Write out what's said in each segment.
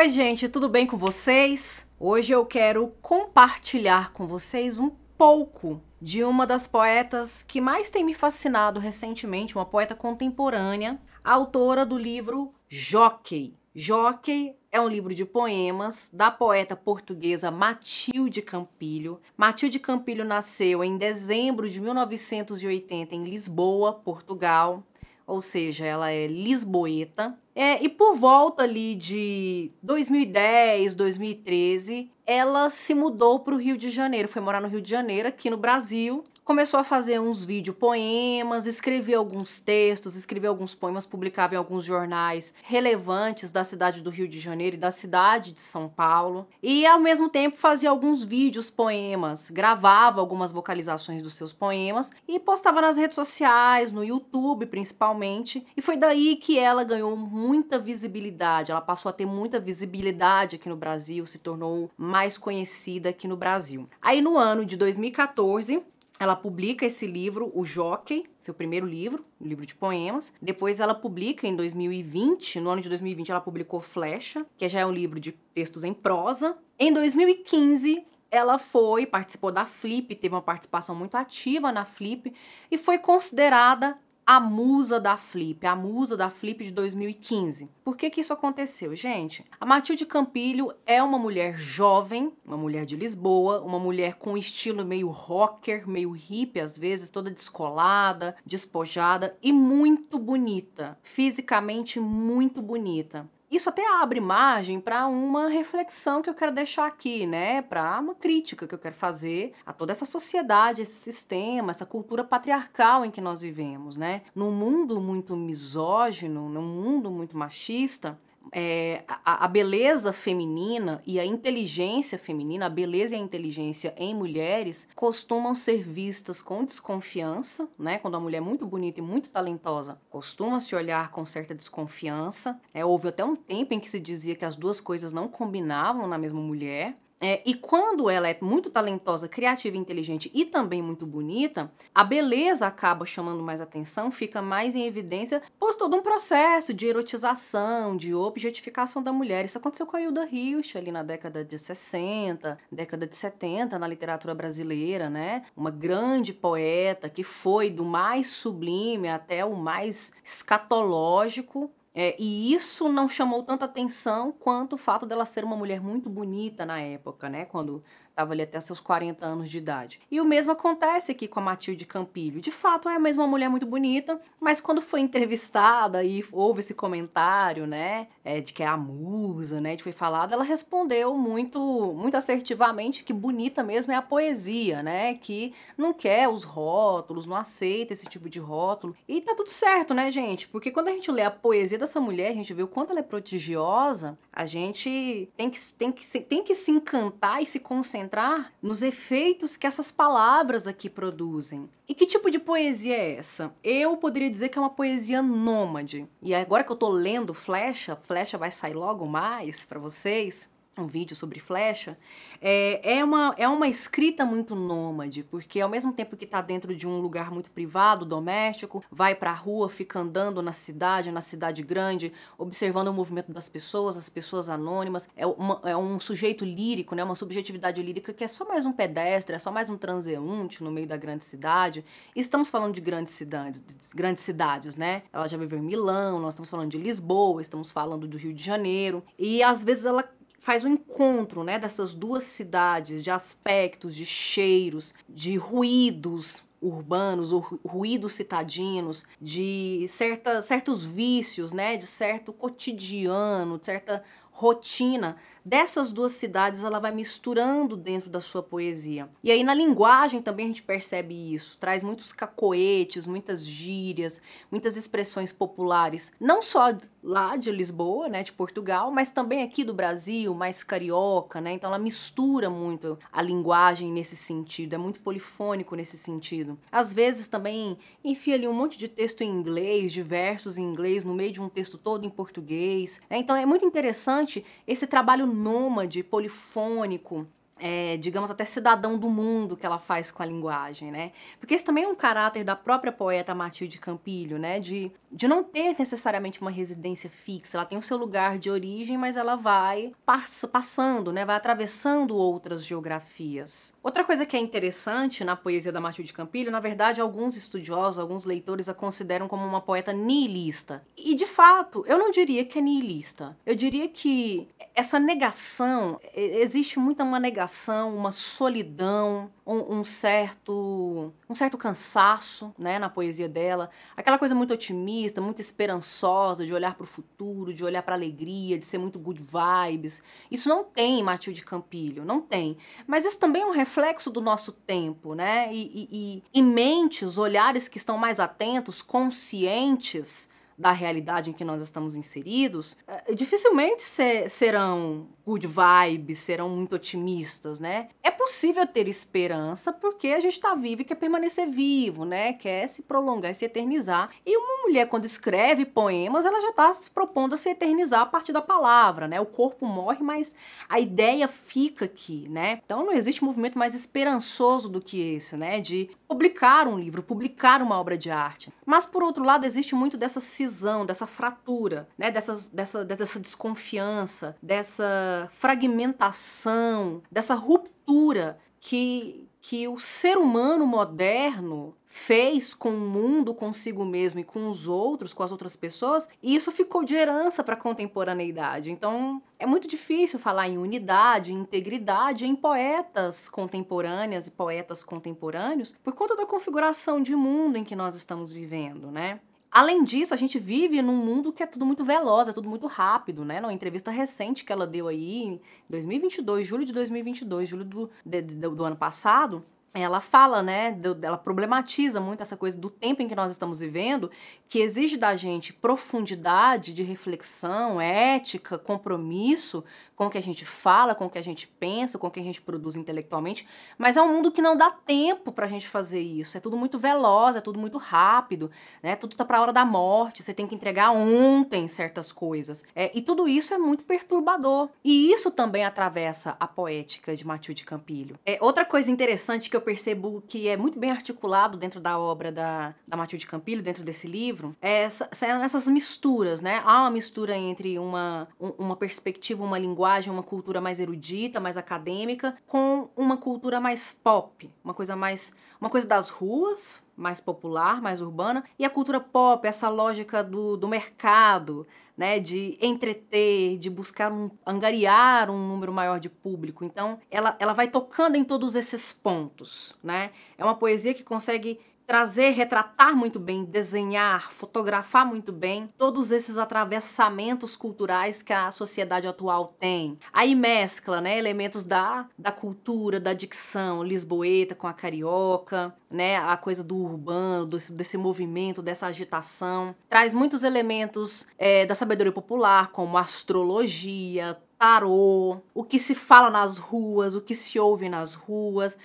Oi, gente, tudo bem com vocês? Hoje eu quero compartilhar com vocês um pouco de uma das poetas que mais tem me fascinado recentemente, uma poeta contemporânea, autora do livro Jockey. Jockey é um livro de poemas da poeta portuguesa Matilde Campilho. Matilde Campilho nasceu em dezembro de 1980 em Lisboa, Portugal ou seja, ela é lisboeta. É, e por volta ali de 2010, 2013, ela se mudou para o Rio de Janeiro, foi morar no Rio de Janeiro, aqui no Brasil. Começou a fazer uns vídeo poemas, escrevia alguns textos, escrevia alguns poemas, publicava em alguns jornais relevantes da cidade do Rio de Janeiro e da cidade de São Paulo. E ao mesmo tempo fazia alguns vídeos poemas, gravava algumas vocalizações dos seus poemas e postava nas redes sociais, no YouTube principalmente. E foi daí que ela ganhou muita visibilidade. Ela passou a ter muita visibilidade aqui no Brasil, se tornou mais conhecida aqui no Brasil. Aí no ano de 2014, ela publica esse livro, O Jockey, seu primeiro livro, livro de poemas. Depois ela publica em 2020, no ano de 2020 ela publicou Flecha, que já é um livro de textos em prosa. Em 2015, ela foi, participou da Flip, teve uma participação muito ativa na Flip e foi considerada a musa da Flip, a musa da Flip de 2015. Por que que isso aconteceu, gente? A Matilde Campilho é uma mulher jovem, uma mulher de Lisboa, uma mulher com estilo meio rocker, meio hippie às vezes, toda descolada, despojada e muito bonita, fisicamente muito bonita isso até abre margem para uma reflexão que eu quero deixar aqui, né? Para uma crítica que eu quero fazer a toda essa sociedade, esse sistema, essa cultura patriarcal em que nós vivemos, né? Num mundo muito misógino, num mundo muito machista, é, a, a, beleza feminina e a inteligência feminina, a beleza e a inteligência em mulheres costumam ser vistas com desconfiança, né? Quando a mulher é muito bonita e muito talentosa, costuma se olhar com certa desconfiança. É, houve até um tempo em que se dizia que as duas coisas não combinavam na mesma mulher. É, e quando ela é muito talentosa, criativa, inteligente e também muito bonita, a beleza acaba chamando mais atenção, fica mais em evidência por todo um processo de erotização, de objetificação da mulher. Isso aconteceu com a Hilda Hilst ali na década de 60, década de 70 na literatura brasileira, né? Uma grande poeta que foi do mais sublime até o mais escatológico é, e isso não chamou tanta atenção quanto o fato dela ser uma mulher muito bonita na época, né? Quando estava ali até seus 40 anos de idade. E o mesmo acontece aqui com a Matilde Campilho. De fato, é mesmo uma mulher muito bonita, mas quando foi entrevistada e houve esse comentário, né, é, de que é a musa, né, de foi falado, ela respondeu muito, muito assertivamente que bonita mesmo é a poesia, né, que não quer os rótulos, não aceita esse tipo de rótulo. E tá tudo certo, né, gente? Porque quando a gente lê a poesia dessa mulher, a gente vê o quanto ela é prodigiosa, a gente tem que, tem que, tem que se encantar e se concentrar concentrar nos efeitos que essas palavras aqui produzem. E que tipo de poesia é essa? Eu poderia dizer que é uma poesia nômade. E agora que eu tô lendo Flecha, Flecha vai sair logo mais para vocês um vídeo sobre flecha, é, é, uma, é uma escrita muito nômade, porque ao mesmo tempo que está dentro de um lugar muito privado, doméstico, vai para a rua, fica andando na cidade, na cidade grande, observando o movimento das pessoas, as pessoas anônimas, é, uma, é um sujeito lírico, né, uma subjetividade lírica que é só mais um pedestre, é só mais um transeunte no meio da grande cidade. Estamos falando de grandes cidades, de grandes cidades, né? Ela já viveu em Milão, nós estamos falando de Lisboa, estamos falando do Rio de Janeiro, e às vezes ela faz um encontro né, dessas duas cidades, de aspectos, de cheiros, de ruídos urbanos ruídos citadinos, de certa, certos vícios, né, de certo cotidiano, de certa rotina dessas duas cidades ela vai misturando dentro da sua poesia. E aí na linguagem também a gente percebe isso, traz muitos cacoetes, muitas gírias, muitas expressões populares, não só lá de Lisboa, né, de Portugal, mas também aqui do Brasil, mais carioca, né? Então ela mistura muito a linguagem nesse sentido, é muito polifônico nesse sentido. Às vezes também enfia ali um monte de texto em inglês, de versos em inglês no meio de um texto todo em português. Né? Então é muito interessante esse trabalho nômade, polifônico, é, digamos até cidadão do mundo que ela faz com a linguagem, né? Porque esse também é um caráter da própria poeta Matilde Campilho, né? De, de não ter necessariamente uma residência fixa, ela tem o seu lugar de origem, mas ela vai pass passando, né? Vai atravessando outras geografias. Outra coisa que é interessante na poesia da Matilde Campilho, na verdade, alguns estudiosos, alguns leitores a consideram como uma poeta nihilista. E de fato, eu não diria que é nihilista. Eu diria que essa negação, existe muita uma negação uma solidão, um, um, certo um certo cansaço, né, na poesia dela, aquela coisa muito otimista, muito esperançosa, de olhar para o futuro, de olhar para a alegria, de ser muito good vibes. Isso não tem em Matilde Campilho, não tem. Mas isso também é um reflexo do nosso tempo, né? E, e, e, e mentes, olhares que estão mais atentos, conscientes da realidade em que nós estamos inseridos, é, dificilmente ser, serão good vibes, serão muito otimistas, né? É possível ter esperança porque a gente está vivo e quer permanecer vivo, né? Quer se prolongar e se eternizar. E uma mulher, quando escreve poemas, ela já está se propondo a se eternizar a partir da palavra, né? O corpo morre, mas a ideia fica aqui, né? Então não existe movimento mais esperançoso do que esse, né? De publicar um livro, publicar uma obra de arte. Mas por outro lado, existe muito dessa cisão, dessa fratura, né? Dessas, dessa, dessa desconfiança, dessa fragmentação, dessa ruptura que, que o ser humano moderno fez com o mundo, consigo mesmo e com os outros, com as outras pessoas, e isso ficou de herança para a contemporaneidade. Então, é muito difícil falar em unidade, em integridade em poetas contemporâneas e poetas contemporâneos por conta da configuração de mundo em que nós estamos vivendo, né? Além disso, a gente vive num mundo que é tudo muito veloz, é tudo muito rápido, né? Numa entrevista recente que ela deu aí em 2022, julho de 2022, julho do, de, do, do ano passado, ela fala, né, ela problematiza muito essa coisa do tempo em que nós estamos vivendo, que exige da gente profundidade de reflexão, ética, compromisso com o que a gente fala, com o que a gente pensa, com o que a gente produz intelectualmente, mas é um mundo que não dá tempo pra gente fazer isso. É tudo muito veloz, é tudo muito rápido, né? Tudo tá pra hora da morte, você tem que entregar ontem certas coisas. É, e tudo isso é muito perturbador. E isso também atravessa a poética de Matilde Campilho. É, outra coisa interessante que eu percebo que é muito bem articulado dentro da obra da, da Matilde Campilho, dentro desse livro, é são essas misturas, né? Há uma mistura entre uma, uma perspectiva, uma linguagem, uma cultura mais erudita, mais acadêmica, com uma cultura mais pop, uma coisa mais uma coisa das ruas, mais popular, mais urbana, e a cultura pop, essa lógica do, do mercado, né, de entreter, de buscar um, angariar um número maior de público. Então, ela, ela vai tocando em todos esses pontos, né? É uma poesia que consegue trazer, retratar muito bem, desenhar, fotografar muito bem todos esses atravessamentos culturais que a sociedade atual tem. Aí mescla, né, elementos da, da cultura, da dicção lisboeta com a carioca, né, a coisa do urbano, desse, desse movimento, dessa agitação. Traz muitos elementos é, da sabedoria popular, como astrologia, tarô, o que se fala nas ruas, o que se ouve nas ruas,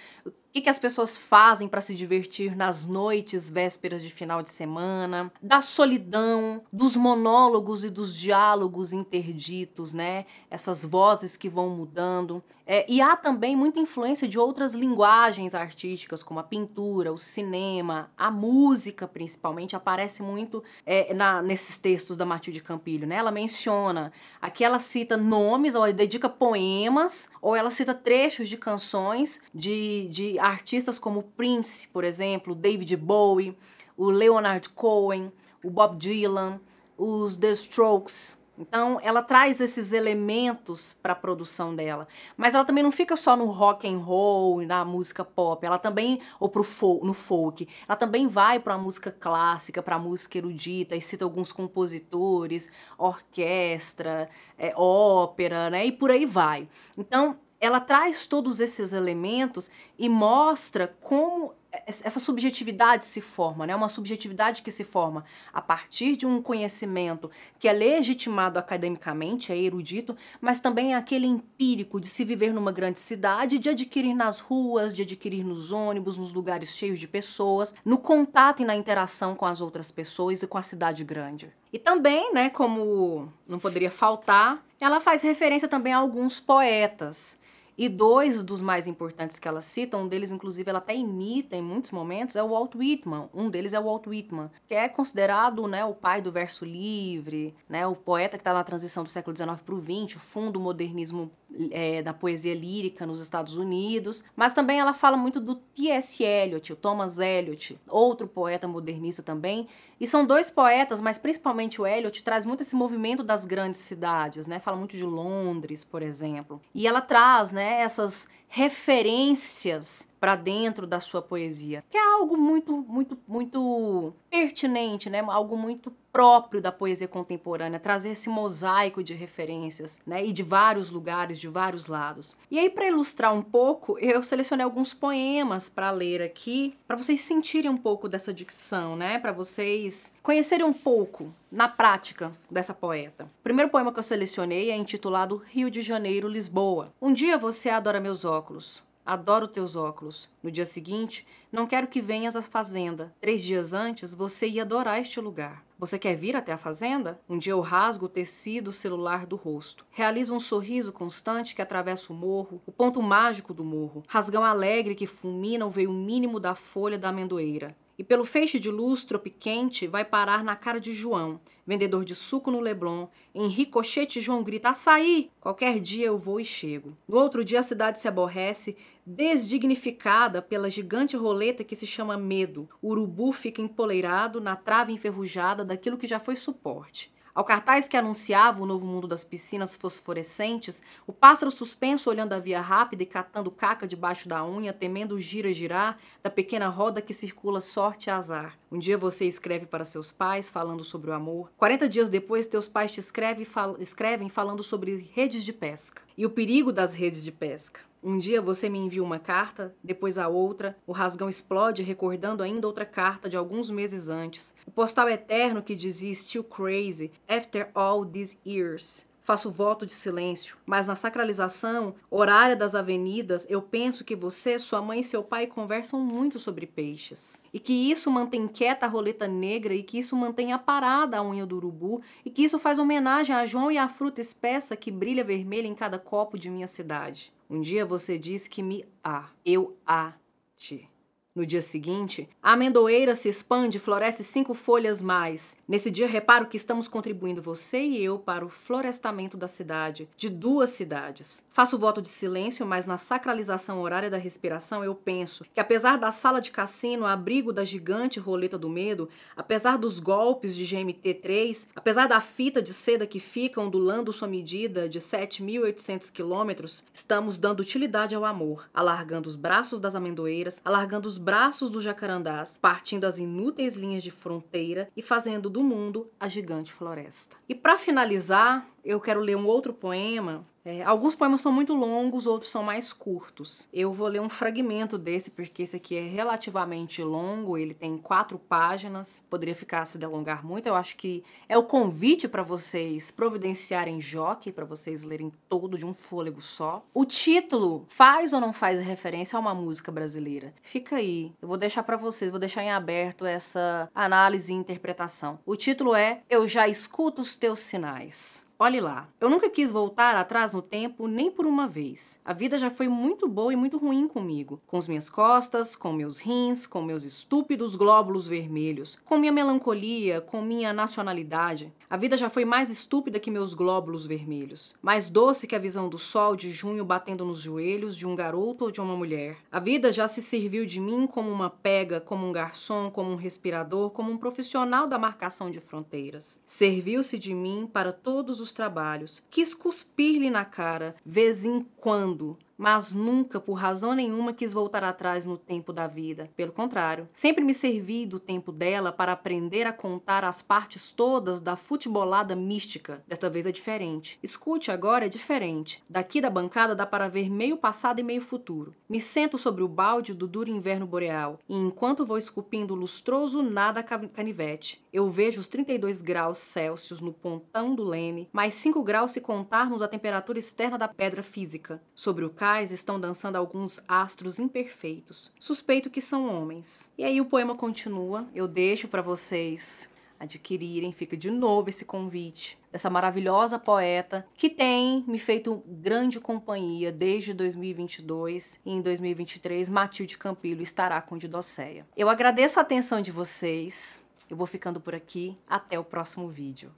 que, que as pessoas fazem para se divertir nas noites vésperas de final de semana, da solidão, dos monólogos e dos diálogos interditos, né? Essas vozes que vão mudando. É, e há também muita influência de outras linguagens artísticas, como a pintura, o cinema, a música, principalmente, aparece muito é, na, nesses textos da Matilde Campilho, né? Ela menciona, aqui ela cita nomes, ou dedica poemas, ou ela cita trechos de canções de, de artistas como Prince, por exemplo, David Bowie, o Leonard Cohen, o Bob Dylan, os The Strokes. Então, ela traz esses elementos para a produção dela, mas ela também não fica só no rock and roll, na música pop, ela também ou pro no folk, ela também vai para a música clássica, para a música erudita e cita alguns compositores, orquestra, é, ópera, né? E por aí vai. Então, ela traz todos esses elementos e mostra como essa subjetividade se forma, né? Uma subjetividade que se forma a partir de um conhecimento que é legitimado academicamente, é erudito, mas também é aquele empírico de se viver numa grande cidade, de adquirir nas ruas, de adquirir nos ônibus, nos lugares cheios de pessoas, no contato e na interação com as outras pessoas e com a cidade grande. E também, né, como não poderia faltar, ela faz referência também a alguns poetas E dois dos mais importantes que ela cita, um deles, inclusive, ela até imita em muitos momentos, é o Walt Whitman. Um deles é o Walt Whitman, que é considerado né, o pai do verso livre, né, o poeta que está na transição do século XIX para o XX, o fundo modernismo é, da poesia lírica nos Estados Unidos. Mas também ela fala muito do T.S. Eliot, o Thomas Eliot, outro poeta modernista também. E são dois poetas, mas principalmente o Eliot traz muito esse movimento das grandes cidades, né? Fala muito de Londres, por exemplo. E ela traz, né, essas referências para dentro da sua poesia, que é algo muito, muito, muito pertinente, né? Algo muito próprio da poesia contemporânea, trazer esse mosaico de referências, né? E de vários lugares, de vários lados. E aí, para ilustrar um pouco, eu selecionei alguns poemas para ler aqui, para vocês sentirem um pouco dessa dicção, né? Para vocês conhecerem um pouco na prática dessa poeta. O primeiro poema que eu selecionei é intitulado Rio de Janeiro, Lisboa. Um dia você adora meus óculos. Adoro teus óculos. No dia seguinte, não quero que venhas à fazenda. Três dias antes, você ia adorar este lugar. Você quer vir até a fazenda? Um dia eu rasgo o tecido celular do rosto. Realizo um sorriso constante que atravessa o morro, o ponto mágico do morro. Rasgão alegre que fulmina o veio mínimo da folha da amendoeira e pelo feixe de luz tropiquente vai parar na cara de João, vendedor de suco no Leblon. Em ricochete, João grita: Açaí! Qualquer dia eu vou e chego. No outro dia, a cidade se aborrece, desdignificada pela gigante roleta que se chama medo. O urubu fica empoleirado na trave enferrujada daquilo que já foi suporte. Ao cartaz que anunciava o novo mundo das piscinas fosforescentes, o pássaro suspenso olhando a via rápida e catando caca debaixo da unha, temendo o gira-girar da pequena roda que circula sorte e azar. Um dia você escreve para seus pais falando sobre o amor. 40 dias depois, teus pais te escrevem, fal escrevem falando sobre redes de pesca e o perigo das redes de pesca. Um dia você me envia uma carta, depois a outra, o rasgão explode recordando ainda outra carta de alguns meses antes. O postal eterno que dizia Still Crazy, After All These Years. Faço voto de silêncio, mas na sacralização horária das avenidas, eu penso que você, sua mãe e seu pai conversam muito sobre peixes. E que isso mantém quieta a roleta negra e que isso mantém aparada a unha do urubu e que isso faz homenagem a João e à fruta espessa que brilha vermelha em cada copo de minha cidade. Um dia você diz que me há, eu a-te. No dia seguinte, a amendoeira se expande e floresce cinco folhas mais. Nesse dia, reparo que estamos contribuindo você e eu para o florestamento da cidade, de duas cidades. Faço voto de silêncio, mas na sacralização horária da respiração eu penso que, apesar da sala de cassino, abrigo da gigante roleta do medo, apesar dos golpes de GMT-3, apesar da fita de seda que fica ondulando sua medida de 7.800 quilômetros, estamos dando utilidade ao amor, alargando os braços das amendoeiras, alargando os braços dos jacarandás, partindo as inúteis linhas de fronteira e fazendo do mundo a gigante floresta. E para finalizar, eu quero ler um outro poema é, alguns poemas são muito longos, outros são mais curtos. Eu vou ler um fragmento desse, porque esse aqui é relativamente longo, ele tem quatro páginas, poderia ficar se delongar muito. Eu acho que é o convite para vocês providenciarem jockey, para vocês lerem todo de um fôlego só. O título faz ou não faz referência a uma música brasileira? Fica aí, eu vou deixar para vocês, vou deixar em aberto essa análise e interpretação. O título é Eu Já Escuto os Teus Sinais. Olhe lá, eu nunca quis voltar atrás no tempo nem por uma vez. A vida já foi muito boa e muito ruim comigo, com as minhas costas, com meus rins, com meus estúpidos glóbulos vermelhos, com minha melancolia, com minha nacionalidade. A vida já foi mais estúpida que meus glóbulos vermelhos, mais doce que a visão do sol de junho batendo nos joelhos de um garoto ou de uma mulher. A vida já se serviu de mim como uma pega, como um garçom, como um respirador, como um profissional da marcação de fronteiras. Serviu-se de mim para todos os os trabalhos. Quis cuspir-lhe na cara, vez em quando, mas nunca, por razão nenhuma, quis voltar atrás no tempo da vida. Pelo contrário, sempre me servi do tempo dela para aprender a contar as partes todas da futebolada mística. Desta vez é diferente. Escute, agora é diferente. Daqui da bancada dá para ver meio passado e meio futuro. Me sento sobre o balde do duro inverno boreal, e enquanto vou esculpindo o lustroso nada canivete, eu vejo os 32 graus Celsius no pontão do leme, mais 5 graus se contarmos a temperatura externa da pedra física. Sobre o locais estão dançando alguns astros imperfeitos. Suspeito que são homens. E aí o poema continua. Eu deixo para vocês adquirirem. Fica de novo esse convite dessa maravilhosa poeta que tem me feito grande companhia desde 2022 e em 2023 Matilde Campilo estará com Didocéia. Eu agradeço a atenção de vocês. Eu vou ficando por aqui. Até o próximo vídeo.